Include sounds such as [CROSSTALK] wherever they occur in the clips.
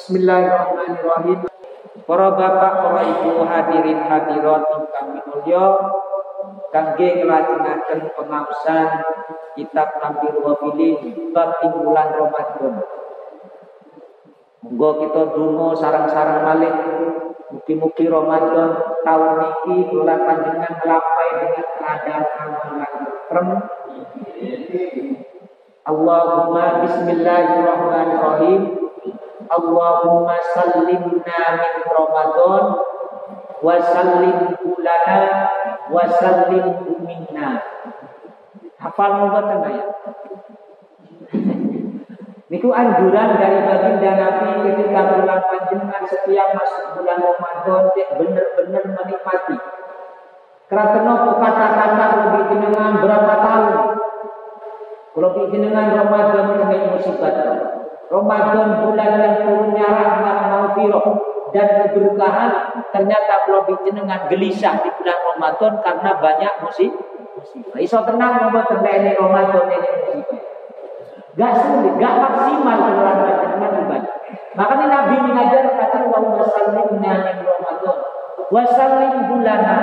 Bismillahirrahmanirrahim. Para bapak, para ibu hadirin hadirat kami mulya kangge nglajengaken pengawasan kitab Tampil Wafilin bab bulan Ramadan. Monggo kita dungo sarang-sarang malih Mugi-mugi Ramadan tahun ini bulan panjenengan melapai dengan keadaan dan tentrem. Allahumma bismillahirrahmanirrahim. Allahumma sallimna min Ramadan wa sallim lana wa sallim minna. Hafal mubatan ya? [LAUGHS] Itu anjuran dari baginda Nabi ketika bulan panjenengan setiap masuk bulan Ramadan benar-benar menikmati. Karena kata-kata lebih jenengan berapa tahun? Lebih jenengan Ramadan kena musibah. Ramadan bulan yang turunnya rahmat maghfirah dan keberkahan ternyata lebih jenengan gelisah di bulan Ramadan karena banyak musibah. Iso tenang Ramadan ini Ramadan ini musibah. Gak sulit, gak maksimal pengelolaan dengan ibadah. Makanya Nabi mengajar kata wa wasallimna min Ramadan. Wasallim bulana.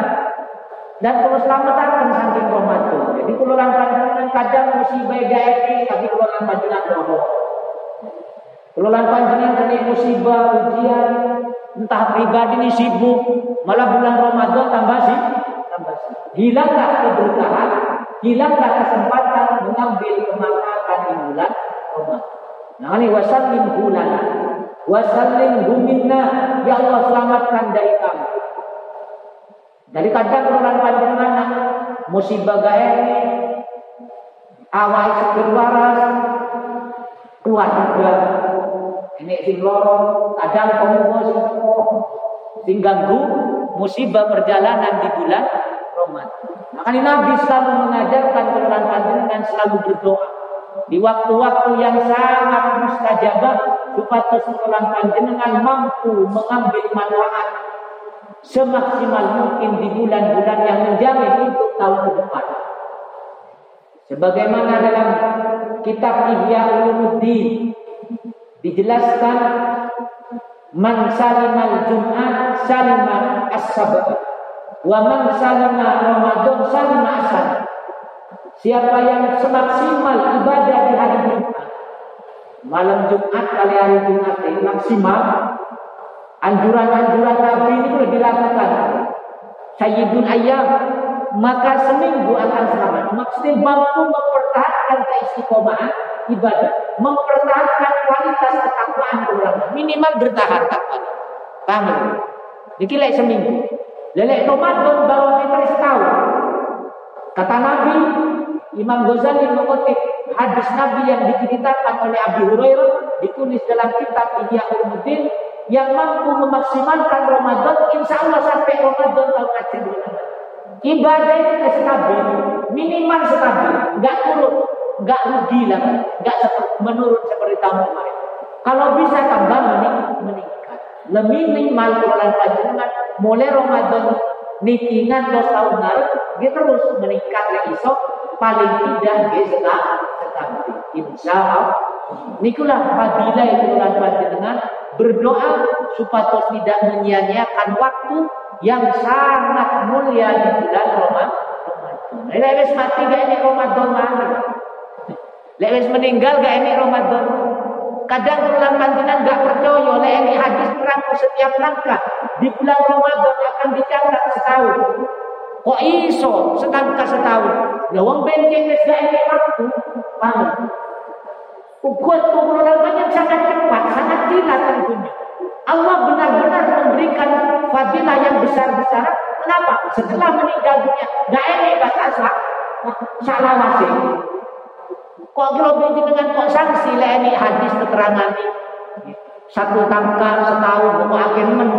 Dan kalau selamat akan saking Ramadan. Jadi kalau panjenengan kadang musibah etis, tapi kalau panjenengan Kalau panjenengan kena musibah, ujian, entah pribadi ini sibuk, malah bulan Ramadan tambah sih, tambah sih. Hilanglah keberkahan, hilanglah kesempatan mengambil kemanfaatan di bulan Ramadan. Nah ini wasallim bulan, wasallim minna, ya Allah selamatkan dari kami. Dari kadang bulan panjenengan musibah gae awal seger waras keluarga ini sing loro kadang komunis sing ganggu musibah perjalanan di bulan Ramadan. Makanya Nabi selalu mengajarkan kepada panjenengan selalu berdoa di waktu-waktu yang sangat mustajabah supaya seorang panjenengan mampu mengambil manfaat semaksimal mungkin di bulan-bulan yang menjamin untuk tahun depan. Sebagaimana dalam kitab Ihya Ulumuddin dijelaskan man salimal Jum'at salima as-sabat Wa man salama Ramadan salama asal. Siapa yang semaksimal ibadah di hari Jumat. Malam Jumat kali hari Jumat ini maksimal. Anjuran-anjuran Nabi ini sudah dilakukan. Sayyidul ayam maka seminggu akan selamat. Maksudnya mampu mempertahankan keistiqomahan ibadah, mempertahankan kualitas ketakwaan ulama. Minimal bertahan takwa. Paham? Jadi seminggu. Lelek Ramadan baru meter setahun. Kata Nabi, Imam Ghazali mengutip hadis Nabi yang diceritakan oleh Abu Hurairah ditulis dalam kitab Ihya Ulumuddin yang mampu memaksimalkan Ramadan insya Allah sampai Ramadan tahun haji Ibadah itu stabil, minimal stabil, nggak turun, nggak rugi lah, nggak menurun seperti tahun kemarin. Kalau bisa tambah meningkat lebih minimal bulan panjenengan mulai Ramadan niki ngantos tahun dia terus meningkat lagi iso paling tidak dia setahun setahun insya Allah nikulah fadilah itu bulan panjenengan berdoa supaya tidak menyia-nyiakan waktu yang sangat mulia di bulan Ramadan. Lek mati gak ini Ramadan mana? Lek meninggal gak ini Ramadan Kadang ulang panjenengan nggak percaya oleh ini hadis terang setiap langkah di bulan Ramadan akan dicatat setahun. Kok iso setangka setahun? Ya wong benjing wis gak ini waktu. Paham? Buat pengelolaan banyak sangat cepat, sangat kilat tentunya. Allah benar-benar memberikan fadilah yang besar-besar. Kenapa? Setelah meninggal dunia, gak batas salah masih. Kok kalau dengan kok sanksi ini hadis keterangan ini. Satu tangka setahun kok akhir men.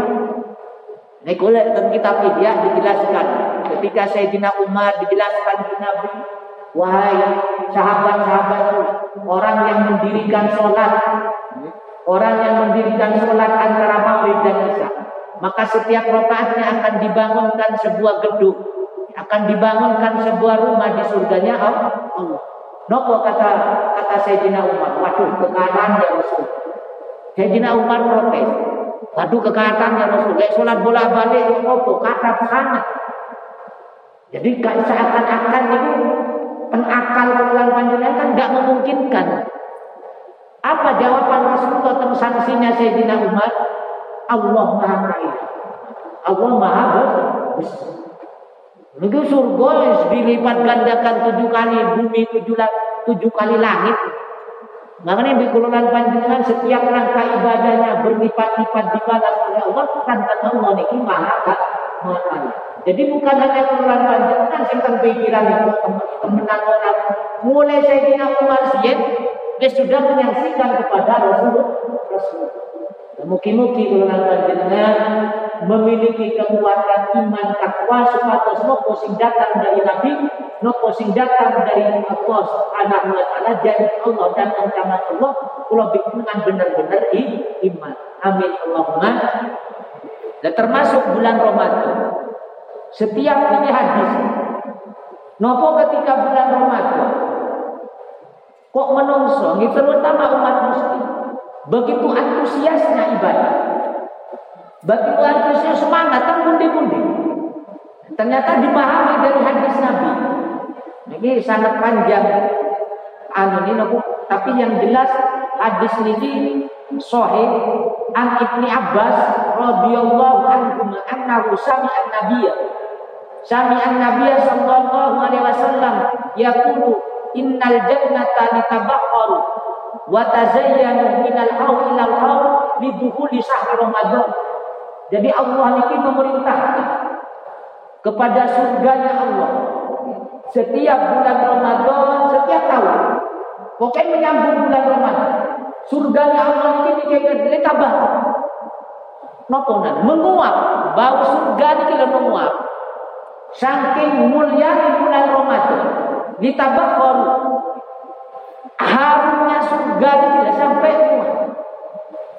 Ini kulit dalam kitab ya dijelaskan. Ketika Sayyidina Umar dijelaskan di Nabi. Wahai sahabat-sahabat orang yang mendirikan sholat. Orang yang mendirikan sholat antara maghrib dan isya. Maka setiap rokaatnya akan dibangunkan sebuah gedung. Akan dibangunkan sebuah rumah di surganya Allah. Nopo kata kata Sayyidina Umar, waduh kekanan ya Rasul. Sayyidina Umar protes. Waduh kekatannya Rasul. Kayak sholat bola balik ya apa? Kata sangat. Jadi seakan-akan itu penakal keluar panjenengan kan nggak memungkinkan. Apa jawaban Rasulullah tentang sanksinya Sayyidina Umar? Allah Maha Kaya. Allah Maha Besar. Itu surga dilipat gandakan tujuh kali bumi tujuh, tujuh kali langit. Makanya di kuluran panjenengan setiap rangka ibadahnya berlipat-lipat dibalas oleh Allah kan kata Allah ini. Jadi bukan hanya kuluran panjenengan tentang pikiran itu teman-teman orang. Mulai saya Umar Syed, dia sudah menyaksikan kepada Rasulullah. Rasulullah. Mugi-mugi kula panjenengan memiliki kekuatan iman takwa supados nopo sing datang dari Nabi, nopo sing datang dari Allah wa taala jadi Allah dan ancaman Allah kula bikinan benar-benar iman. Amin Allahumma. Dan termasuk bulan Ramadan. Setiap ini hadis. Nopo ketika bulan Ramadan kok menungso, terutama umat muslim Begitu antusiasnya ibadah. Begitu antusias semangat terpundi-pundi. Ternyata dipahami dari hadis Nabi. Ini sangat panjang. Anu ini tapi yang jelas hadis ini sahih an Ibni Abbas radhiyallahu anhu annahu sami'a an-nabiyya sami'a an-nabiyya sallallahu alaihi wasallam yaqulu innal jannata litabakharu wa tazayyanu minal haul ilal haul lidukhuli syahr Ramadan. Jadi Allah ini memerintahkan kepada surganya Allah setiap bulan Ramadan, setiap tahun. Pokoknya menyambut bulan Ramadan. Surganya Allah ini dikatakan tabah. Nopo menguap, bau surga ini kita menguap. Saking mulia di bulan Ramadan, ditambah harumnya surga itu tidak sampai muat.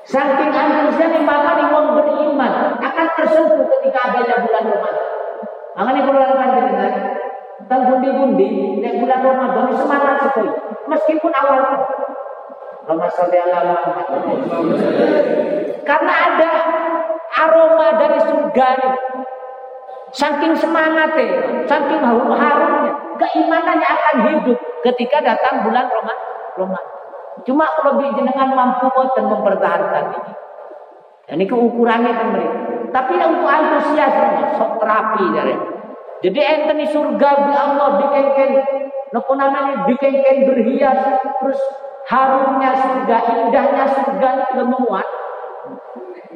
Saking antusiasnya maka wong beriman akan tersentuh ketika adanya bulan Ramadan. Makanya bulan panjenengan tentang bundi-bundi nek bulan Ramadan semangat sekali meskipun awal karena ada aroma dari surga ini. Saking semangatnya, saking harumnya, keimanannya akan hidup ketika datang bulan Ramadan. Ramadan. Cuma kalau jenengan mampu dan mempertahankan ini. Dan ini ukurannya kan mereka. Tapi untuk antusias sok terapi jadi. Jadi enten surga di Allah dikengken nopo namanya dikengken berhias terus harumnya surga indahnya surga itu memuat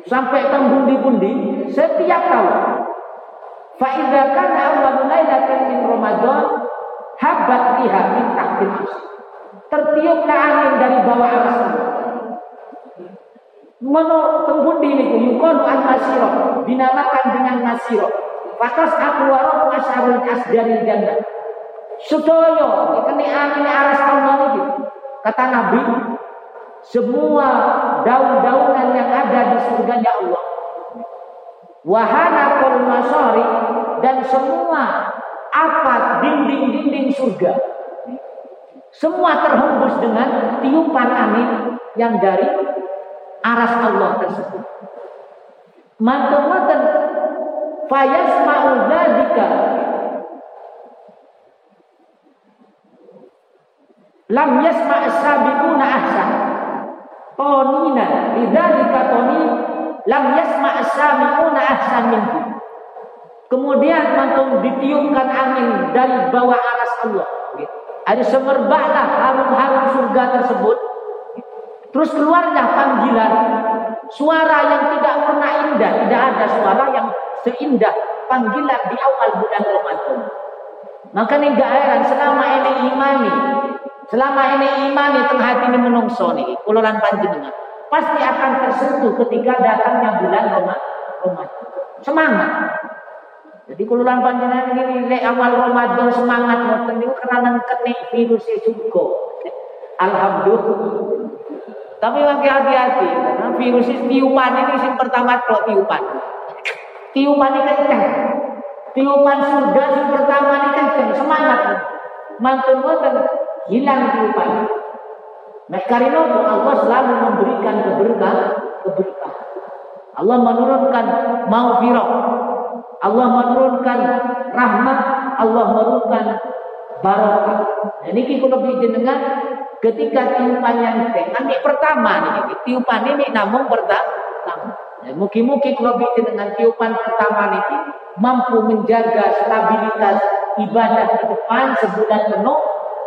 sampai tembundi-bundi setiap tahun. Fa'idha kana awal lailatin min Ramadan habat liha min tahtil tertiuplah angin dari bawah aras Menurut tembundi ini yukon an nasiro dinamakan dengan nasiro. Warok asyarul asjaril jannah. Sudoyo ini angin aras Allah ini kata Nabi semua daun-daunan yang ada di surga ya Allah wahana kol masori dan semua apa dinding-dinding surga semua terhembus dengan tiupan angin yang dari aras Allah tersebut. Mantan-mantan fayas dzalika lam yasma as-sabiquna ahsan. Tonina lidzalika toni lam yasma as-sabiquna ahsan minhu. Kemudian mantul ditiupkan angin dari bawah aras Allah ada semerbaklah harum-harum surga tersebut. Terus keluarlah panggilan. Suara yang tidak pernah indah. Tidak ada suara yang seindah panggilan di awal bulan Ramadan. Maka ini gak heran selama ini imani. Selama ini imani tengah hati ini menungso nih. Kuluran panjenengan. Pasti akan tersentuh ketika datangnya bulan Ramadan. Semangat. Jadi kululan panjenengan ini nek awal Ramadan semangat ngoten niku karena kena virus juga. Alhamdulillah. Tapi lagi hati-hati karena virus tiupan ini sing pertama tok tiupan. Tiupan ini kenceng. Tiupan surga yang pertama ini kenceng, semangat. Mantun ngoten hilang tiupan. Mek karinopo Allah selalu memberikan keberkahan, keberkahan. Allah menurunkan maufirah. Allah menurunkan rahmat, Allah menurunkan barokah. Dan ini kita jenengan ketika tiupan yang dengan pertama nih, tiupan ini namun pertama. Ya, Mungkin-mungkin kalau dengan tiupan pertama ini mampu menjaga stabilitas ibadah ke depan sebulan penuh.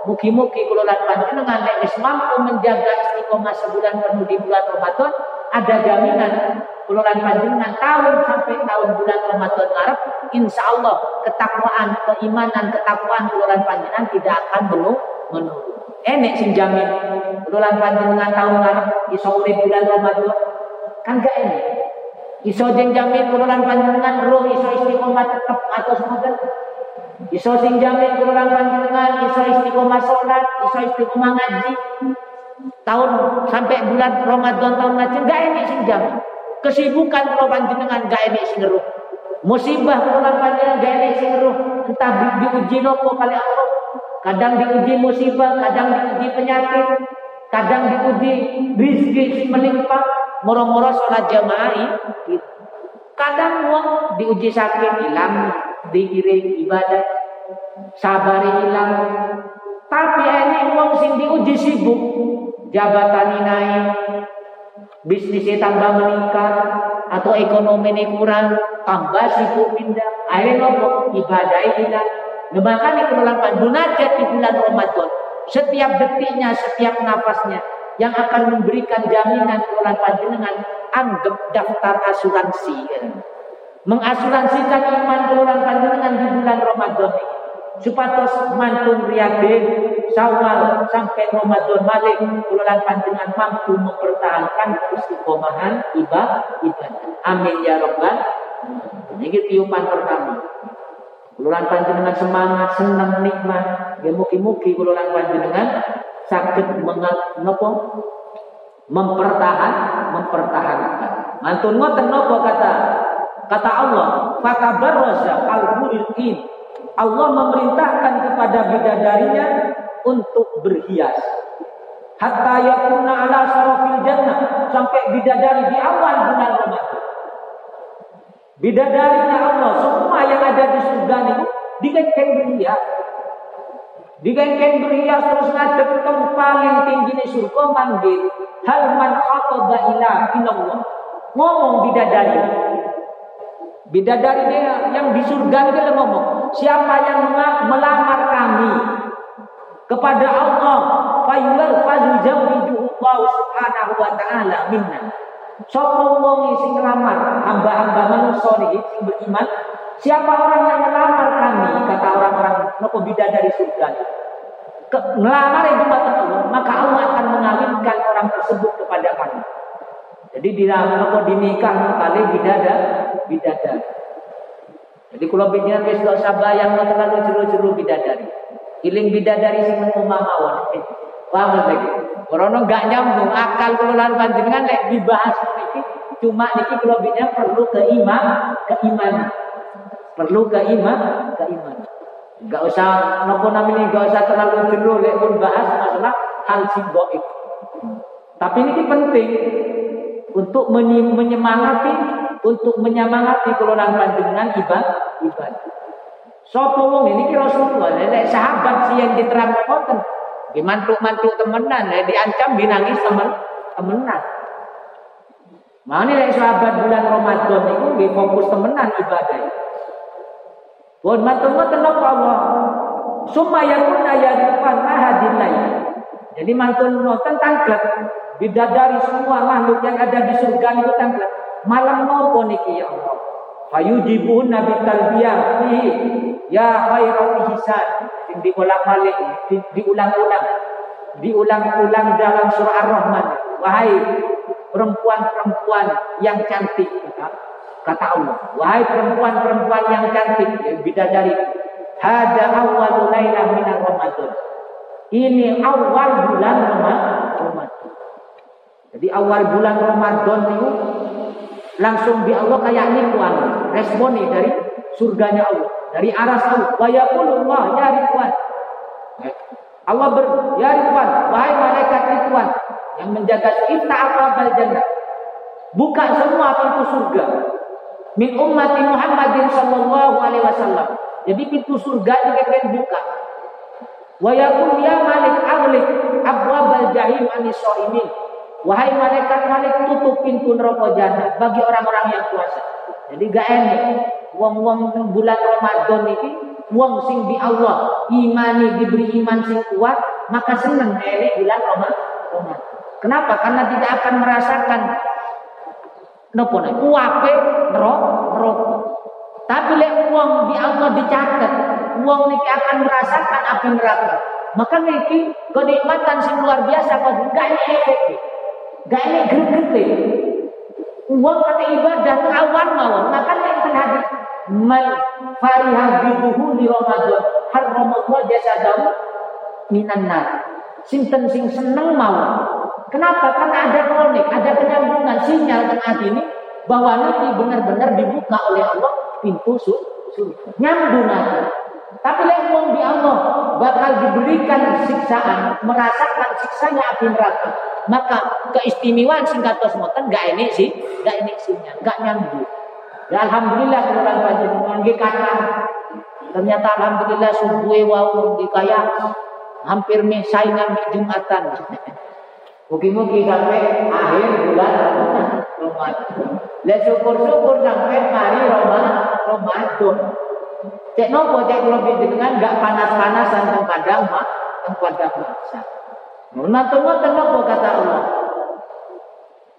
Mungkin-mungkin kalau panjenengan nek mampu menjaga istiqomah sebulan penuh di bulan Ramadan, ada jaminan kalau panjenengan tahun sampai tahun bulan Ramadan Arab, insya Allah ketakwaan, keimanan, ketakwaan keluaran panjenengan tidak akan menurun. menurun. Enek sing jamin keluaran panjenengan tahun Arab iso bulan Ramadan kan gak enek. Iso jeng jamin kululan panjenengan roh iso istiqomah tetap atau semoga. Iso sing jamin kululan panjenengan iso istiqomah sholat, iso istiqomah ngaji. Tahun sampai bulan Ramadan tahun ngaji enggak ini sing jamin. Kesibukan kalau panjenengan enggak ini sing roh. Musibah kululan panjenengan enggak ini sing roh. Entah di, diuji nopo kali Allah. Kadang diuji musibah, kadang diuji penyakit, kadang diuji rizki melimpah, moro-moro sholat jamaah kadang uang diuji sakit hilang dikirim ibadah sabar hilang tapi ini uang sing diuji sibuk jabatan naik bisnisnya tambah meningkat atau ekonomi ini kurang tambah sibuk pindah. Akhirnya nopo? Ibadah nah, makanya kemudian munajat di bulan Ramadan. Setiap detiknya setiap nafasnya yang akan memberikan jaminan keluar panjenengan anggap daftar asuransi. Mengasuransikan iman keluar panjenengan di bulan Ramadan ini supados mantun riade sawal sampai Ramadan balik keluar panjenengan mampu mempertahankan istiqomahan ibadah ibadah. Amin ya rabbal ini tiupan pertama. Keluar panjenengan semangat senang nikmat. Ya muki-muki keluar panjenengan sakit mengapa mempertahan mempertahankan. Mantun ngoten napa kata kata Allah fatabarraza al-muridin Allah memerintahkan kepada bidadarinya untuk berhias hatta yakuna ala sarafil jannah sampai bidadari di awal bulan Ramadan bidadarinya Allah semua yang ada di surga itu dikaitkan berhias Digengkeng berhias terus ngadep paling tinggi di surga manggil. Hal man khataba ila ilallah. Ngomong bidadari. Bidadari dia yang di surga dia ngomong. Siapa yang melamar kami kepada Allah. Fayuwal Allah subhanahu wa ta'ala minna. Sopo wong sing ngelamar hamba-hamba manusia sing beriman Siapa orang yang melamar kami, kata orang-orang nopo bidadari surga. Ke, melamar itu Allah, maka Allah akan mengawinkan orang tersebut kepada kami. Jadi di nopo dinikah kali bidada, bidada. Jadi kalau gak usah bayang terlalu jeru-jeru bidadari. Iling bidadari sing omah mawon. Paham lagi? Karena gak nyambung akal kalau lan panjenengan lek dibahas niki cuma niki kalau perlu keiman, keimanan. Perlu keiman, keimanan. Enggak usah nopo namanya enggak usah terlalu jenuh lek pun bahas masalah hal simbolik. Tapi ini penting untuk menyemangati untuk menyemangati keluaran panjenengan ibadah ibadah. Sopo wong ini kira Rasulullah, lek sahabat sih yang diterang ngoten. Dimantuk-mantuk temenan, lek diancam binangis temen temenan. Mana lek sahabat bulan Ramadan itu fokus temenan ibadah. Buat mantun-mantun Allah. Summa yakuna yarifan ahadilai. Jadi mantun noten tangklet. Bidadari semua makhluk yang ada di surga itu tangklet. Malam nopo niki ya Allah. Fayujibun nabi talbiyah fi ya khairat ihsan. Diulang balik, di, diulang-ulang. Diulang-ulang dalam surah Ar-Rahman. Wahai perempuan-perempuan yang cantik. Kata Allah, wahai perempuan-perempuan yang cantik, ya, bidadari, hada awal lailah min Ramadan. Ini awal bulan Ramadan. Jadi awal bulan Ramadan itu langsung di Allah kayak ini tuan responi dari surganya Allah, dari arah Allah. Wa yaqulullah ya Ridwan. Allah ber, ya Ridwan, wahai malaikat Ridwan yang menjaga kita apa jannah. Buka semua pintu surga. Min ummati Muhammadin sallallahu alaihi wasallam. Jadi pintu surga dikatakan buka. Wa yaqul ya malik aglik abwabal jahim anis ini. Wahai malaikat malik tutup pintu neraka jahanam bagi orang-orang yang puasa. Jadi gak enak wong-wong bulan Ramadan ini wong sing di Allah imani diberi iman sing kuat maka senang enek bulan Ramadan. Kenapa? Karena tidak akan merasakan nopo nek kuape neraka. Tapi lek wong di Allah dicatat, wong niki akan merasakan api neraka. Maka niki kenikmatan sing luar biasa kok gak efek. Gak ini gede Uang kata ibadah awan mawon. Maka nek hadis man fariha biduhu di Ramadan harramallahu jasadahu minan nar. Sinten sing seneng mawon. Kenapa? Karena ada kronik, ada penyambungan sinyal tengah ini bahwa nanti benar-benar dibuka oleh Allah pintu surga. Nyambung aja. Tapi lek di Allah bakal diberikan siksaan, merasakan siksanya api neraka. Maka keistimewaan singkatos moten gak ini sih, gak ini sinyal, gak nyambung. Ya alhamdulillah keluar panjenengan nggih kathah. Ternyata alhamdulillah subuh wau di kaya hampir me saingan me Jumatan. [LAUGHS] Mugi-mugi sampai akhir bulan Ramadan. Lah syukur-syukur sampai hari Ramadan. Cek nopo cek kula dengan gak panas-panasan teng padang mak teng padang. Nopo kata Allah.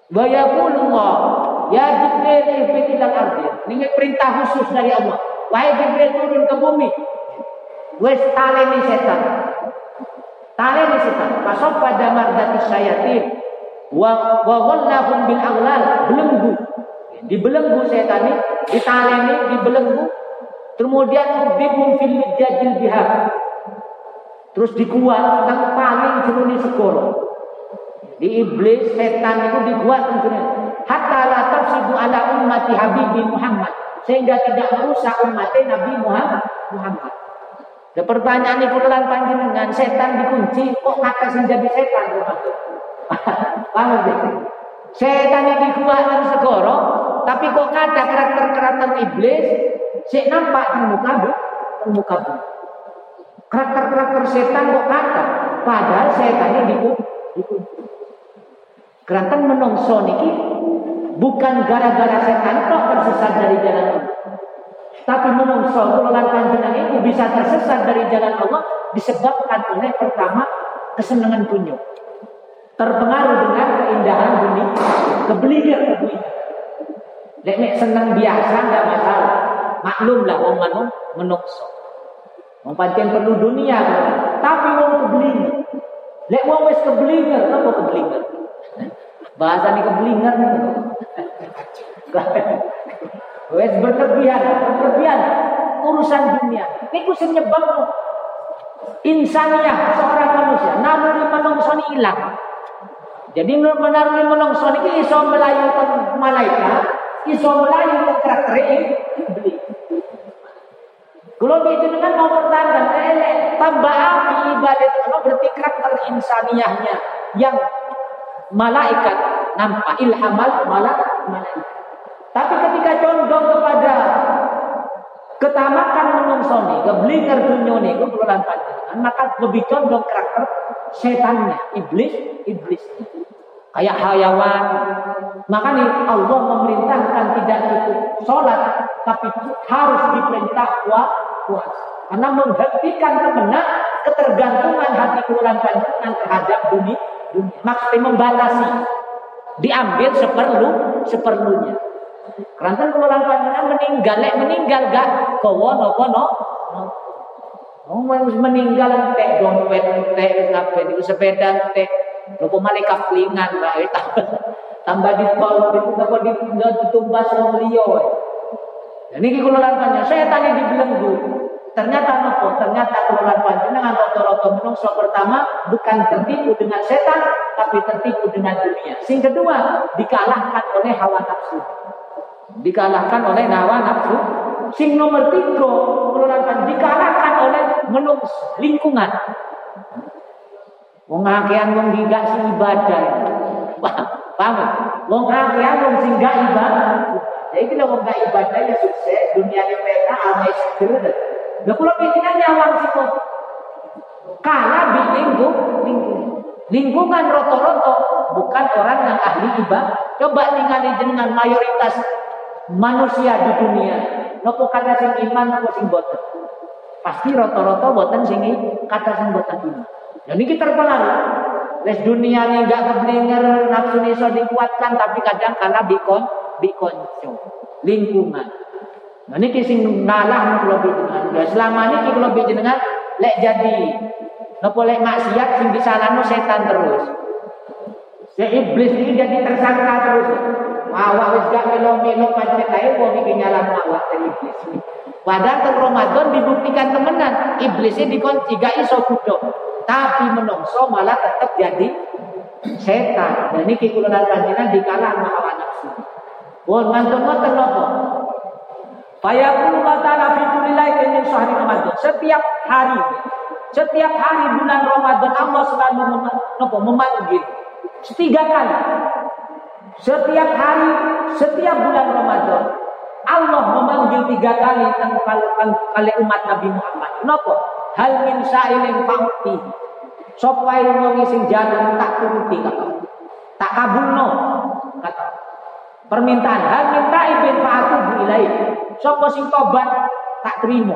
Wa yaqulullah Ya Jibril ihbit ilal ardi. Ini perintah khusus dari Allah. Wahai Jibril turun ke bumi. Wes taleni setan. Taleni setan. Pasok pada mardati syayatin. Wa wa ghallahum bil aghlal. Belenggu. Dibelenggu setan ini, ditaleni, dibelenggu. Kemudian ubibum fil jajil bihar. Terus dikuat tentang paling jeruni segoro. Di iblis setan itu dikuat jeruni hatta la tafsidu ala ummati habibi Muhammad sehingga tidak merusak umat Nabi Muhammad Muhammad. The pertanyaan itu lan panjenengan setan dikunci kok kata sing jadi setan [LAUGHS] Paham ya? Setan yang dikuat dan segoro tapi kok kata karakter-karakter iblis sik nampak di muka bu, di muka bu. Karakter-karakter setan kok kata padahal setannya dikunci. Kerantan menungso niki Bukan gara-gara setan kok tersesat dari jalan Allah. Tapi menungso golongan panjenengan itu bisa tersesat dari jalan Allah disebabkan oleh pertama kesenangan dunia. Terpengaruh dengan keindahan dunia, kebelinya dunia. Nek senang biasa nggak masalah. Maklumlah wong menungso. Wong pancen perlu dunia, tapi wong keblinger. Lek wong wis keblinger, apa keblinger? Bahasa ini keblinger nih. Wes berlebihan, berlebihan urusan dunia. Iku sing nyebab insaniah seorang manusia. Namun menungso hilang. Jadi menaruh menungso ini iso melayu malaikat, iso melayu karakter iblis. Kalau itu dengan mau bertanda, eh, tambah api ibadat kalau berarti karakter insaniahnya yang malaikat nampak ilhamal malaikat. Tapi ketika condong kepada ketamakan menungsoni, keblinger dunyone itu bulan panjenengan, maka lebih condong karakter setannya, iblis, iblis. Kayak hayawan. Maka nih Allah memerintahkan tidak cukup sholat, tapi harus diperintah Karena menghentikan kemenang ketergantungan hati bulan panjenengan terhadap dunia, dunia. Maksudnya membatasi. Diambil seperlu seperlunya. Kerantan kalau panjenengan meninggal, lek meninggal gak kowo nopo no. Oh, meninggal teh dompet teh ngapain itu sepeda teh nopo malaikat klingan mbak tambah di bawah itu nopo di ditumbas wong liyo. Dan ini kalau panjenengan saya tadi dibelenggu. Ternyata nopo, ternyata kalau panjenengan roto-roto menungso pertama bukan tertipu dengan setan, tapi tertipu dengan dunia. Sing kedua dikalahkan oleh hawa nafsu dikalahkan oleh nawa nafsu. Sing nomor tiga, kelurahan dikalahkan oleh menungso lingkungan. Wong akehan wong gigak sing ibadah. Paham? Wong akehan wong sing gak ibadah. Jadi kalau wong gak ibadah ya sukses, dunia yang mereka amai seger. Lah kula pikiran sih kok. Kalah di lingkung, lingkung. Lingkungan roto-roto bukan orang yang ahli ibadah. Coba ningali jenengan mayoritas manusia di dunia. Nopo kata sing iman nopo sing boten. Pasti roto-roto boten sing kata sing boten iman. Jadi kita terpengaruh. Les dunia ini enggak keblinger, nafsu ini so dikuatkan, tapi kadang karena bikon, bikonco, lingkungan. Nah kisah ngalah lebih dengan. Ya selama ini kalau lebih dengan lek jadi Napa lek maksiat sing disalahno setan terus. Si iblis ini jadi tersangka terus. Awak wis gak melo-melo pancet ae wong iki nyalahno awak iblis. Padahal Ramadan dibuktikan temenan, iblisnya dikunci gak iso kudo. Tapi menungso malah tetap jadi setan. Dan ini kula lan panjenengan dikalah sama hawa nafsu. Wong ngantong ngoten napa? Fayaqulu ta'ala fi. Setiap hari setiap hari bulan Ramadan Allah selalu memanggil setiga kali. Setiap hari, setiap bulan Ramadan Allah memanggil tiga kali tentang kali umat Nabi Muhammad. Kenapa? Hal min sa'ilin fa'uti. Sopai wong jalan tak turuti kata. Tak kabulno. Permintaan hal min ta'ibin fa'atubu ilaih. Sopo sing tobat tak terima.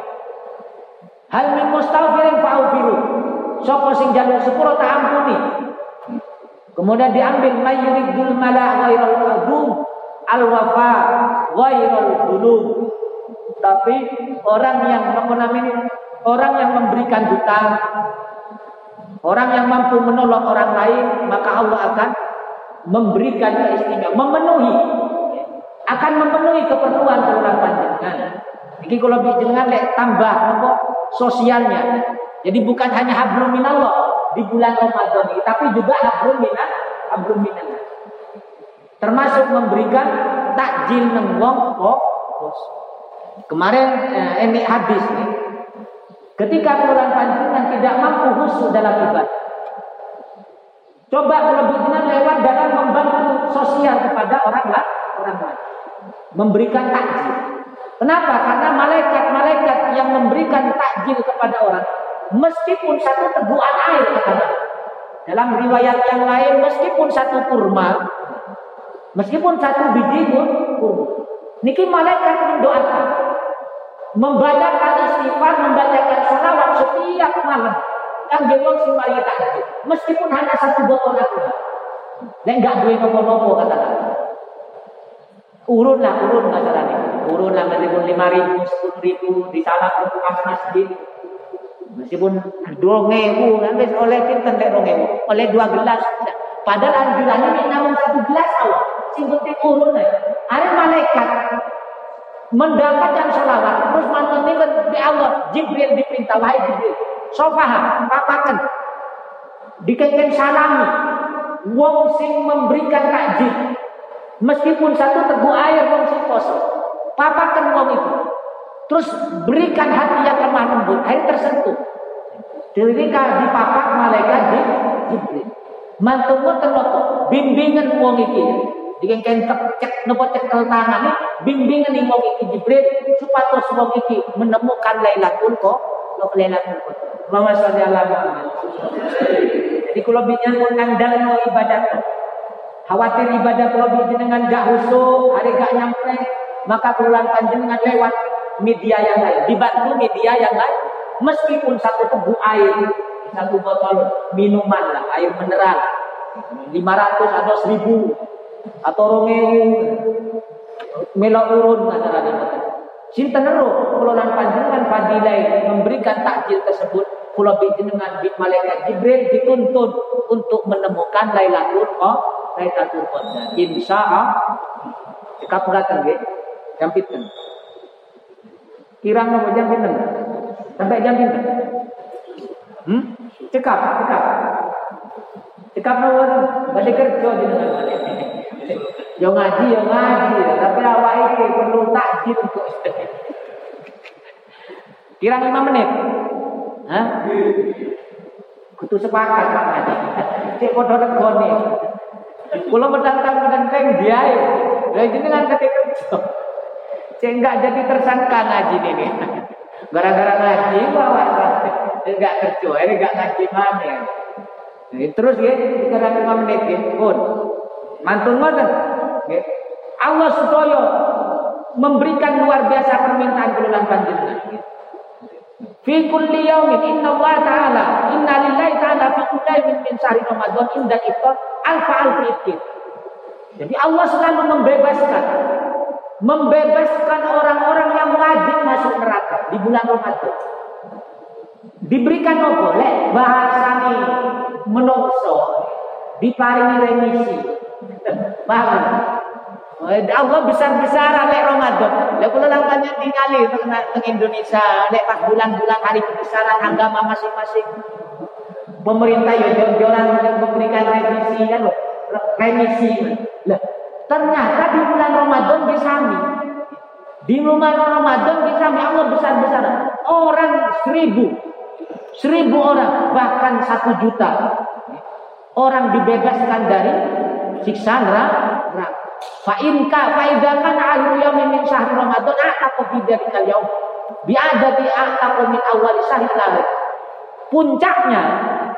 Hal min mustaghfirin fa'ufiru. Sapa sing jalur sepuro tak ampuni. Kemudian diambil mayyuridul mala ghairal adum al wafa ghairal dulum. Tapi orang yang namanya? Orang yang memberikan hutang, orang yang mampu menolong orang lain, maka Allah akan memberikan keistimewaan, memenuhi akan memenuhi keperluan orang panjenengan. Iki kalau jenengan lek tambah nopo sosialnya. Jadi bukan hanya hablum minallah di bulan Ramadan ini, tapi juga hablum minan hablum minallah. Termasuk memberikan takjil nang wong Kemarin eh, ini hadis nih. Ketika bulan panjenengan tidak mampu khusyuk dalam ibadah. Coba lebih jenengan lewat dalam membantu sosial kepada orang lain, orang lain. Memberikan takjil. Kenapa? Karena malaikat-malaikat yang memberikan takjil kepada orang, meskipun satu teguhan air kata Dalam riwayat yang lain, meskipun satu kurma, meskipun satu biji kurma, niki malaikat mendoakan, membacakan istighfar, membacakan salawat setiap malam. Yang gewong sing mari takjil, meskipun hanya satu botol aku. Nek enggak duwe nopo-nopo kata Urun lah, urun masalahnya turun lah meskipun lima ribu, sepuluh ribu di salah pertukas masjid. Meskipun dua ribu, nanti oleh kita dua ribu, oleh dua gelas. Padahal anjurannya ini namun satu gelas awak. Sing penting urun lah. Ada malaikat mendapatkan salawat terus ini di Allah Jibril diperintah wahai Jibril sofaha papakan dikaikan salami wong sing memberikan takjil meskipun satu teguh air wong sing kosong papakan uang itu. Terus berikan hati yang lemah lembut, air tersentuh. Ketika dipapak malaikat Jibril. Mantumu terloto, bimbingan uang itu. Dikengken cek nopo cekel tangan bimbingan nih uang itu Jibril supaya uang itu menemukan Lailatul kok, Lailatul Qadar. Mama sholli ala Jadi kalau binyan pun ngandal no ibadah Khawatir ibadah kalau dengan gak husuk, ada gak nyampe, maka bulan panjenengan lewat media yang lain, dibantu media yang lain, meskipun satu tebu air, satu botol minuman lah, air mineral, 500 atau 1000 atau rongewu, melok urun masalah Sinten ero kula panjenengan fadilai memberikan takjil tersebut kula panjenengan di malaikat Jibril dituntun untuk menemukan Lailatul Qadar. Lailatul Qadar. Insyaallah. Kapuratan nggih. Jam pinten? Kirang nopo jam pinten? Sampai jam pinten? Hmm? Cekap, cekap. Cekap nopo badhe kerja jenengan. Yo ngaji, yo ngaji, tapi awak iki perlu takjil untuk [LAUGHS] Kirang lima menit. Hah? Kudu sepakat Pak Haji. Cek padha regone. Kula medang-medang biae. Lah jenengan ketika. Cek enggak jadi tersangka ngaji ini. Gara-gara ngaji bawa enggak kerja, ini enggak ngaji mana. Terus ya, sekarang lima menit ya, pun. Mantun ngoten. Allah supaya memberikan luar biasa permintaan kelulan panjenengan. Fi kulli yaumin inna Allah ta'ala inna lillahi ta'ala fi kulli yaumin min syahri Ramadan inda iftar alfa alfi. Jadi Allah selalu membebaskan membebaskan orang-orang yang wajib masuk neraka di bulan Ramadan. Diberikan apa? Lek bahasane menungso diparingi remisi. Paham? Allah besar-besaran lek Ramadan. Lek kula langkahnya tingali teng Indonesia lek pas bulan-bulan hari kebesaran agama masing-masing. Pemerintah ya jor-joran memberikan remisi kan remisi. Ternyata di bulan Ramadan disami. Di bulan Ramadan disami Allah besar-besaran. Orang seribu seribu orang bahkan satu juta orang dibebaskan dari siksa neraka. Fa in ka fa idza kana min syahr Ramadan ataqu fi dzalika yaum bi adati ataqu min awal syahr lalu. Puncaknya,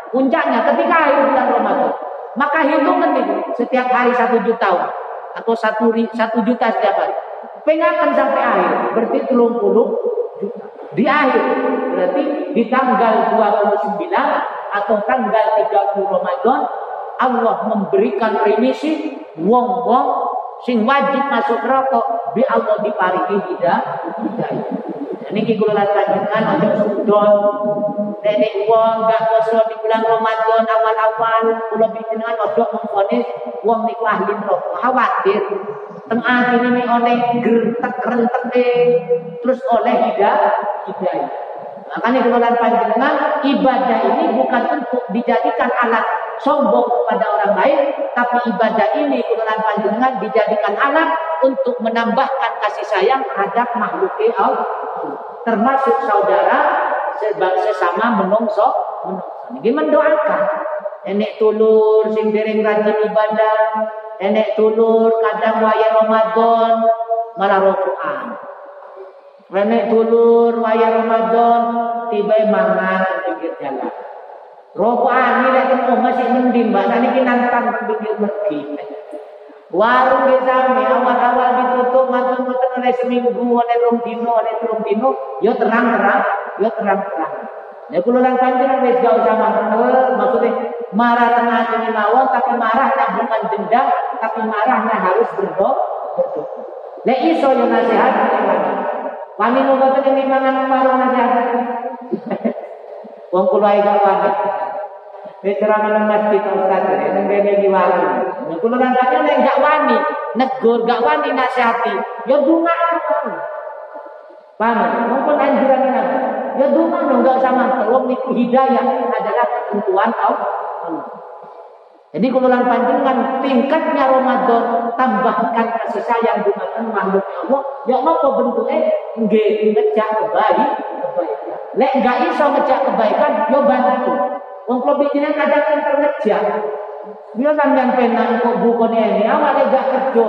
puncaknya ketika akhir bulan Ramadan, maka hitungan itu setiap hari satu juta atau satu satu juta setiap hari. Pengakan sampai akhir, berarti telung puluh juta. Di akhir, berarti di tanggal 29 atau tanggal 30 Ramadan, Allah memberikan remisi wong-wong sing wajib masuk rokok bi Allah diparingi hidayah. Niki kula lanjutkan aja sudon nenek wong gak poso di bulan Ramadan awal-awal. Kula pinjenengan ojo mengfonis wong niku ahli rokok. Khawatir. Tengah ini oleh gertek rentek terus oleh hidayah. Hidayah Makanya kemudian panjenengan ibadah ini bukan untuk dijadikan alat sombong kepada orang lain, tapi ibadah ini kemudian panjenengan dijadikan alat untuk menambahkan kasih sayang terhadap makhluk Allah, termasuk saudara sesama menungso menungso. Ini mendoakan. Enek tulur sing dereng rajin ibadah, enek tulur kadang waya Ramadan malah rokokan. Renek dulur waya Ramadan tiba mangan pinggir jalan. Rokokan ini ketemu masih mending mbak kita nantang pinggir pergi. Warung di sami awal-awal ditutup mantu mantu oleh seminggu oleh rong dino oleh rong dino yo terang terang yo terang terang. Ya kalau lang panjenengan wis gak usah mantel, maksudnya marah tengah ini mawon tapi marahnya bukan dendam tapi marahnya harus berdoa berdoa. Lek iso yo nasihat Wani ngobaten ing mangan warung nasihat. [LAUGHS] Wong kula gak wani. Ceramah nang masjid Ustaz, nang dene iki warung. Nek kula nang nek gak wani, negur gak wani nasihati, ya donga Paham? Mumpun anjuran Nabi. Ya donga enggak sama wong niku hidayah adalah ketentuan Allah. Jadi kalau panjenengan tingkatnya Ramadan tambahkan kasih sayang dumateng makhluk Allah, ya apa bentuknya nggih ngejak kebaik, kebaikan. Lek enggak iso ngejak kebaikan, yo ya bantu. Kula bikinan kadang yang terngejak. Dia sampean penak kok bukone ini awake gak kerja.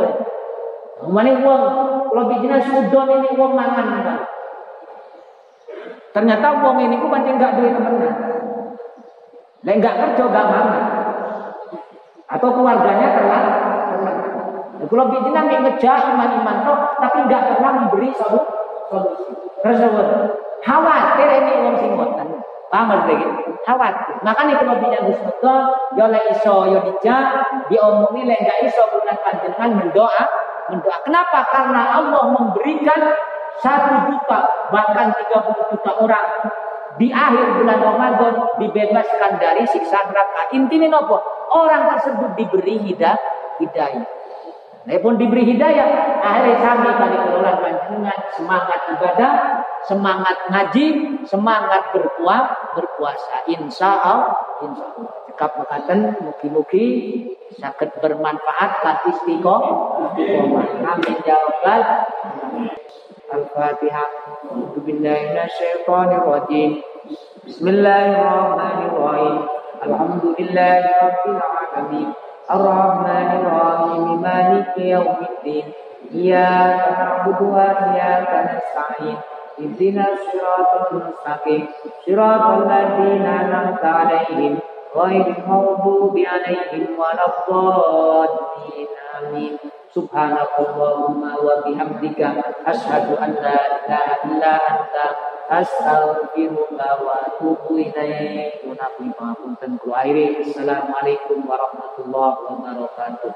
Mane wong kula bikinan sudon ini wong mangan. Ternyata wong ini ku pancen gak duwe temenan. Lek gak kerja gak mangan atau keluarganya telah Ya, kalau bijinan yang ngejah iman-iman toh, tapi nggak pernah memberi solusi. Tersebut khawatir ini orang sing lagi? Khawatir. Makanya kalau bijinan husnudon, yo le iso yo dijak, diomongi le nggak iso bulan panjenengan mendoa, mendoa. Kenapa? Karena Allah memberikan satu juta bahkan tiga puluh juta orang di akhir bulan Ramadan dibebaskan dari siksa neraka. Intinya nopo? Orang tersebut diberi hidayah. Nah pun diberi hidayah, akhirnya kami kali kelolaan panjenengan semangat ibadah, semangat ngaji, semangat berpuas, berpuasa. Insya Allah, insya Allah. Cekap mekaten, mugi-mugi sakit bermanfaat tapi istiqomah. Amin ya Al-Fatihah. Billahi minasyaitonir rajim. Bismillahirrahmanirrahim. Alhamdulillah. الرحمن الرحيم مالك يوم الدين إياك نعبد وإياك نستعين اهدنا الصراط المستقيم صراط الذين أنعمت عليهم غير المغضوب عليهم ولا الضالين آمين. سبحانك اللهم وبحمدك أشهد أن لا إله إلا أنت Astaghfirullah wa atubu ilaih. Munafi pangapunten kula akhiri. Assalamualaikum warahmatullahi wabarakatuh.